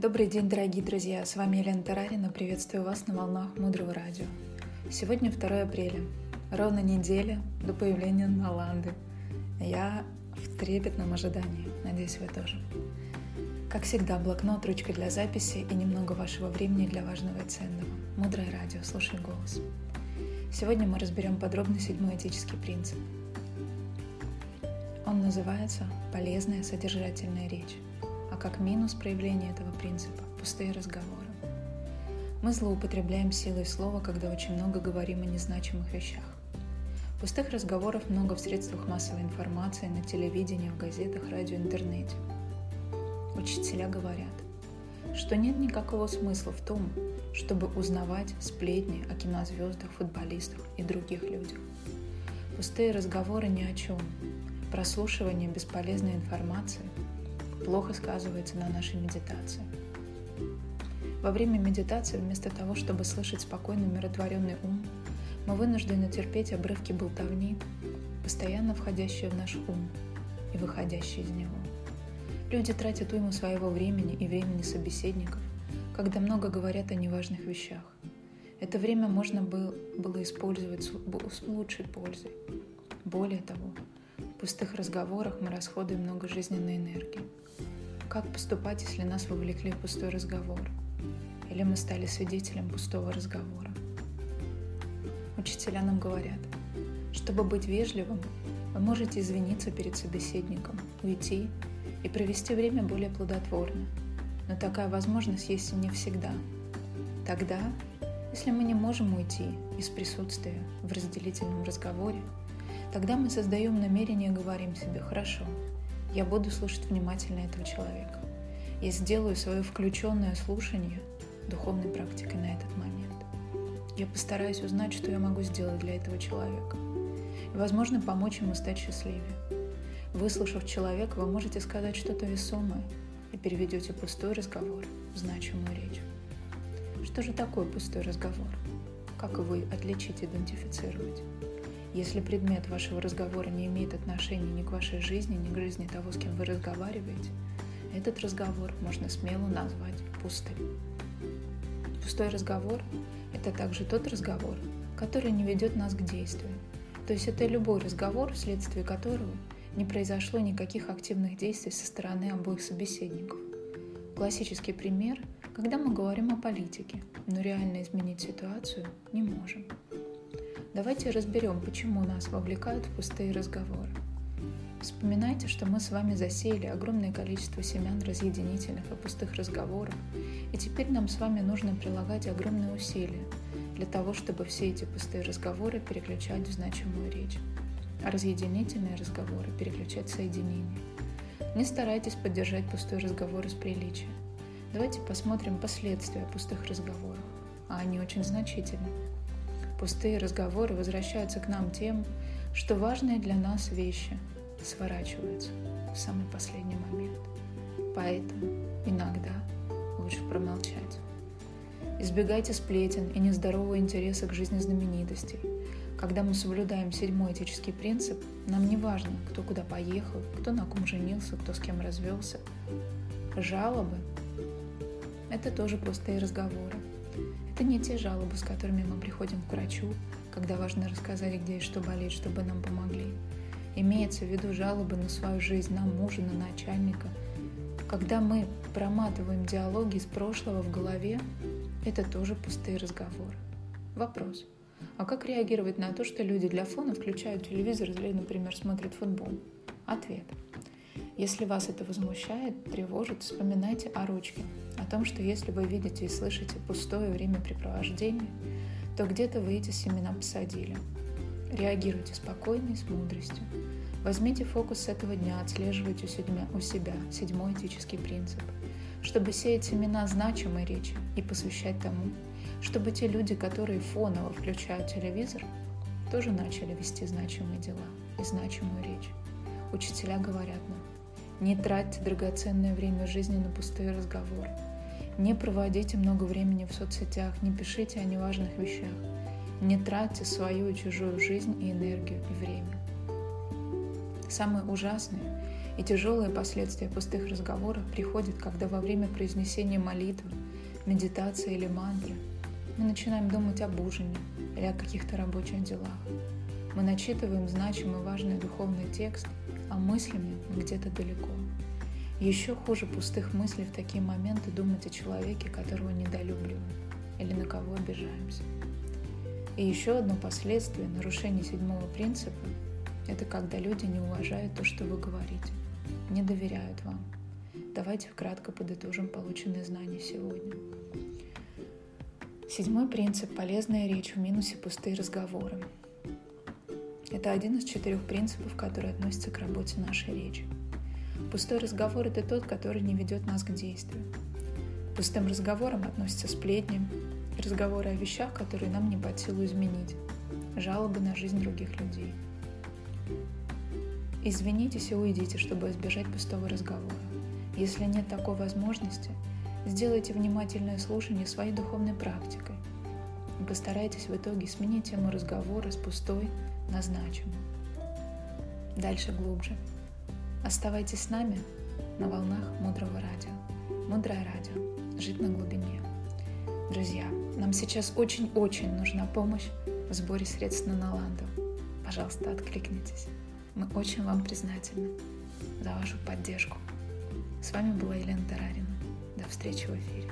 Добрый день, дорогие друзья! С вами Елена Тарарина. Приветствую вас на волнах Мудрого Радио. Сегодня 2 апреля. Ровно неделя до появления Наланды. Я в трепетном ожидании. Надеюсь, вы тоже. Как всегда, блокнот, ручка для записи и немного вашего времени для важного и ценного. Мудрое радио, слушай голос. Сегодня мы разберем подробно седьмой этический принцип. Он называется «Полезная содержательная речь», как минус проявления этого принципа – пустые разговоры. Мы злоупотребляем силой слова, когда очень много говорим о незначимых вещах. Пустых разговоров много в средствах массовой информации, на телевидении, в газетах, радио, интернете. Учителя говорят, что нет никакого смысла в том, чтобы узнавать сплетни о кинозвездах, футболистах и других людях. Пустые разговоры ни о чем. Прослушивание бесполезной информации плохо сказывается на нашей медитации. Во время медитации, вместо того, чтобы слышать спокойный, умиротворенный ум, мы вынуждены терпеть обрывки болтовни, постоянно входящие в наш ум и выходящие из него. Люди тратят уйму своего времени и времени собеседников, когда много говорят о неважных вещах. Это время можно было, использовать с лучшей пользой. Более того, пустых разговорах мы расходуем много жизненной энергии. Как поступать, если нас вовлекли в пустой разговор? Или мы стали свидетелем пустого разговора? Учителя нам говорят, чтобы быть вежливым, вы можете извиниться перед собеседником, уйти и провести время более плодотворно. Но такая возможность есть и не всегда. Тогда, если мы не можем уйти из присутствия в разделительном разговоре, тогда мы создаем намерение и говорим себе «хорошо, я буду слушать внимательно этого человека. Я сделаю свое включенное слушание духовной практикой на этот момент. Я постараюсь узнать, что я могу сделать для этого человека. И, возможно, помочь ему стать счастливее. Выслушав человека, вы можете сказать что-то весомое и переведете пустой разговор в значимую речь. Что же такое пустой разговор? Как его отличить, идентифицировать? Если предмет вашего разговора не имеет отношения ни к вашей жизни, ни к жизни того, с кем вы разговариваете, этот разговор можно смело назвать пустым. Пустой разговор это также тот разговор, который не ведет нас к действию. То есть это любой разговор, вследствие которого не произошло никаких активных действий со стороны обоих собеседников. Классический пример, когда мы говорим о политике, но реально изменить ситуацию не можем. Давайте разберем, почему нас вовлекают в пустые разговоры. Вспоминайте, что мы с вами засеяли огромное количество семян разъединительных и пустых разговоров, и теперь нам с вами нужно прилагать огромные усилия для того, чтобы все эти пустые разговоры переключать в значимую речь, а разъединительные разговоры переключать в соединение. Не старайтесь поддержать пустой разговор из приличия. Давайте посмотрим последствия пустых разговоров, а они очень значительны. Пустые разговоры возвращаются к нам тем, что важные для нас вещи – сворачиваются в самый последний момент. Поэтому иногда лучше промолчать. Избегайте сплетен и нездорового интереса к жизни знаменитостей. Когда мы соблюдаем седьмой этический принцип, нам не важно, кто куда поехал, кто на ком женился, кто с кем развелся. Жалобы – это тоже пустые разговоры. Это не те жалобы, с которыми мы приходим к врачу, когда важно рассказать, где и что болит, чтобы нам помогли. Имеется в виду жалобы на свою жизнь, на мужа, на начальника. Когда мы проматываем диалоги из прошлого в голове, это тоже пустые разговоры. Вопрос. А как реагировать на то, что люди для фона включают телевизор или, например, смотрят футбол? Ответ. Если вас это возмущает, тревожит, вспоминайте о ручке, о том, что если вы видите и слышите пустое времяпрепровождение, то где-то вы эти семена посадили, Реагируйте спокойно и с мудростью. Возьмите фокус с этого дня, отслеживайте у себя, у себя седьмой этический принцип, чтобы сеять семена значимой речи и посвящать тому, чтобы те люди, которые фоново включают телевизор, тоже начали вести значимые дела и значимую речь. Учителя говорят нам, не тратьте драгоценное время жизни на пустые разговоры, не проводите много времени в соцсетях, не пишите о неважных вещах, не тратьте свою и чужую жизнь и энергию и время. Самое ужасное И тяжелые последствия пустых разговоров приходят, когда во время произнесения молитвы, медитации или мантры мы начинаем думать об ужине или о каких-то рабочих делах. Мы начитываем значимый важный духовный текст, а мыслями мы где-то далеко. Еще хуже пустых мыслей в такие моменты думать о человеке, которого недолюбливаем или на кого обижаемся. И еще одно последствие нарушения седьмого принципа – это когда люди не уважают то, что вы говорите, не доверяют вам. Давайте вкратко подытожим полученные знания сегодня. Седьмой принцип – полезная речь в минусе пустые разговоры. Это один из четырех принципов, которые относятся к работе нашей речи. Пустой разговор – это тот, который не ведет нас к действию. К пустым разговорам относятся сплетни, разговоры о вещах, которые нам не под силу изменить, жалобы на жизнь других людей. Извинитесь и уйдите, чтобы избежать пустого разговора. Если нет такой возможности, сделайте внимательное слушание своей духовной практикой постарайтесь в итоге сменить тему разговора с пустой на значимую. Дальше глубже. Оставайтесь с нами на волнах Мудрого Радио. Мудрое Радио. Жить на глубине. Друзья, нам сейчас очень-очень нужна помощь в сборе средств на Наланду. Пожалуйста, откликнитесь. Мы очень вам признательны за вашу поддержку. С вами была Елена Тарарина. До встречи в эфире.